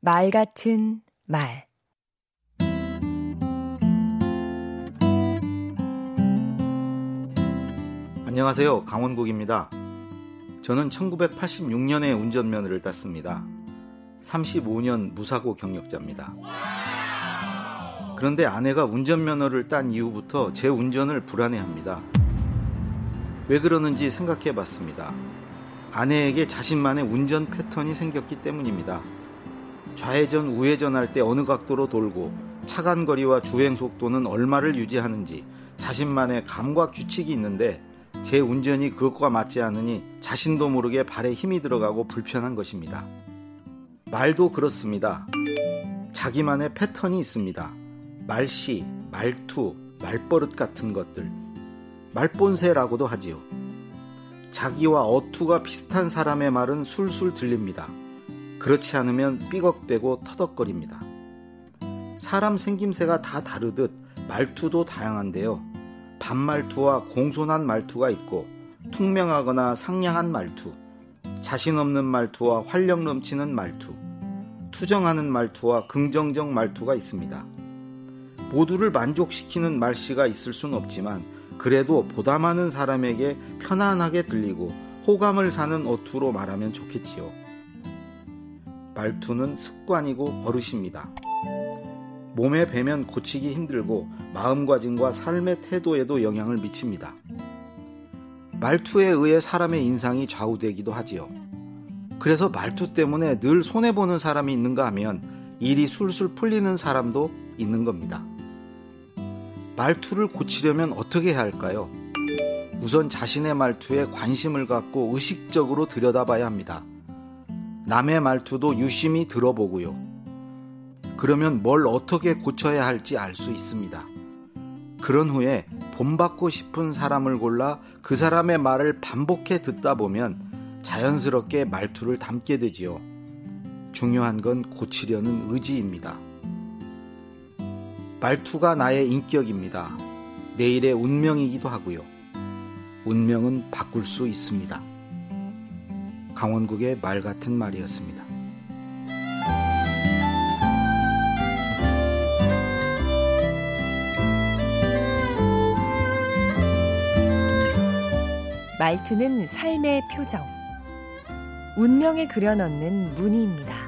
말 같은 말 안녕하세요. 강원국입니다. 저는 1986년에 운전면허를 땄습니다. 35년 무사고 경력자입니다. 그런데 아내가 운전면허를 딴 이후부터 제 운전을 불안해합니다. 왜 그러는지 생각해 봤습니다. 아내에게 자신만의 운전 패턴이 생겼기 때문입니다. 좌회전, 우회전 할 때 어느 각도로 돌고 차간 거리와 주행 속도는 얼마를 유지하는지 자신만의 감과 규칙이 있는데 제 운전이 그것과 맞지 않으니 자신도 모르게 발에 힘이 들어가고 불편한 것입니다. 말도 그렇습니다. 자기만의 패턴이 있습니다. 말씨, 말투, 말버릇 같은 것들. 말본새라고도 하지요. 자기와 어투가 비슷한 사람의 말은 술술 들립니다. 그렇지 않으면 삐걱대고 터덕거립니다. 사람 생김새가 다 다르듯 말투도 다양한데요. 반말투와 공손한 말투가 있고 퉁명하거나 상냥한 말투, 자신 없는 말투와 활력 넘치는 말투, 투정하는 말투와 긍정적 말투가 있습니다. 모두를 만족시키는 말씨가 있을 순 없지만 그래도 보다 많은 사람에게 편안하게 들리고 호감을 사는 어투로 말하면 좋겠지요. 말투는 습관이고 버릇입니다. 몸에 배면 고치기 힘들고 마음가짐과 삶의 태도에도 영향을 미칩니다. 말투에 의해 사람의 인상이 좌우되기도 하지요. 그래서 말투 때문에 늘 손해보는 사람이 있는가 하면 일이 술술 풀리는 사람도 있는 겁니다. 말투를 고치려면 어떻게 해야 할까요? 우선 자신의 말투에 관심을 갖고 의식적으로 들여다봐야 합니다. 남의 말투도 유심히 들어보고요. 그러면 뭘 어떻게 고쳐야 할지 알 수 있습니다. 그런 후에 본받고 싶은 사람을 골라 그 사람의 말을 반복해 듣다 보면 자연스럽게 말투를 담게 되지요. 중요한 건 고치려는 의지입니다. 말투가 나의 인격입니다. 내일의 운명이기도 하고요. 운명은 바꿀 수 있습니다. 강원국의 말 같은 말이었습니다. 말투는 삶의 표정. 운명에 그려넣는 무늬입니다.